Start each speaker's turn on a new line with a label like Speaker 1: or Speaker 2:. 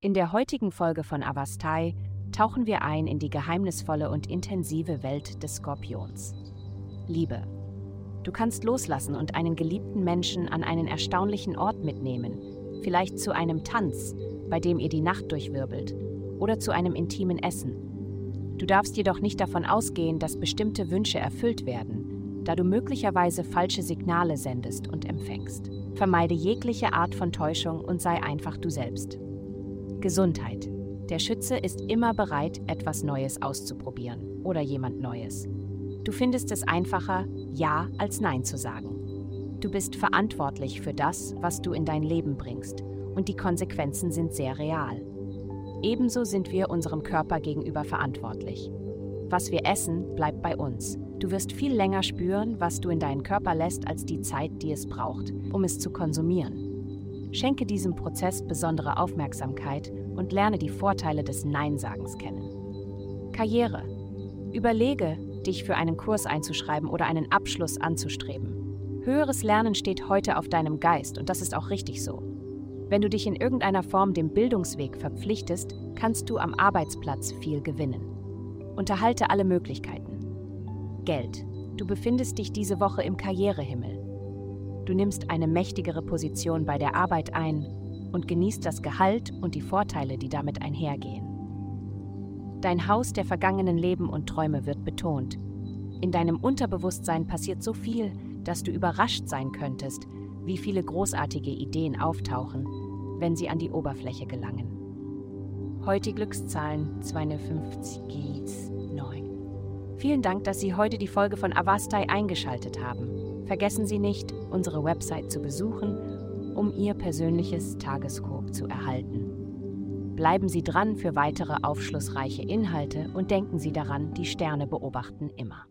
Speaker 1: In der heutigen Folge von Avastai tauchen wir ein in die geheimnisvolle und intensive Welt des Skorpions. Liebe. Du kannst loslassen und einen geliebten Menschen an einen erstaunlichen Ort mitnehmen, vielleicht zu einem Tanz, bei dem ihr die Nacht durchwirbelt, oder zu einem intimen Essen. Du darfst jedoch nicht davon ausgehen, dass bestimmte Wünsche erfüllt werden, da du möglicherweise falsche Signale sendest und empfängst. Vermeide jegliche Art von Täuschung und sei einfach du selbst. Gesundheit. Der Schütze ist immer bereit, etwas Neues auszuprobieren oder jemand Neues. Du findest es einfacher, Ja als Nein zu sagen. Du bist verantwortlich für das, was du in dein Leben bringst, und die Konsequenzen sind sehr real. Ebenso sind wir unserem Körper gegenüber verantwortlich. Was wir essen, bleibt bei uns. Du wirst viel länger spüren, was du in deinen Körper lässt, als die Zeit, die es braucht, um es zu konsumieren. Schenke diesem Prozess besondere Aufmerksamkeit und lerne die Vorteile des Nein-Sagens kennen. Karriere. Überlege, dich für einen Kurs einzuschreiben oder einen Abschluss anzustreben. Höheres Lernen steht heute auf deinem Geist und das ist auch richtig so. Wenn du dich in irgendeiner Form dem Bildungsweg verpflichtest, kannst du am Arbeitsplatz viel gewinnen. Unterhalte alle Möglichkeiten. Geld. Du befindest dich diese Woche im Karrierehimmel. Du nimmst eine mächtigere Position bei der Arbeit ein und genießt das Gehalt und die Vorteile, die damit einhergehen. Dein Haus der vergangenen Leben und Träume wird betont. In deinem Unterbewusstsein passiert so viel, dass du überrascht sein könntest, wie viele großartige Ideen auftauchen, wenn sie an die Oberfläche gelangen. Heute Glückszahlen 250 9. Vielen Dank, dass Sie heute die Folge von Avastai eingeschaltet haben. Vergessen Sie nicht, unsere Website zu besuchen, um Ihr persönliches Tageskorb zu erhalten. Bleiben Sie dran für weitere aufschlussreiche Inhalte und denken Sie daran, die Sterne beobachten immer.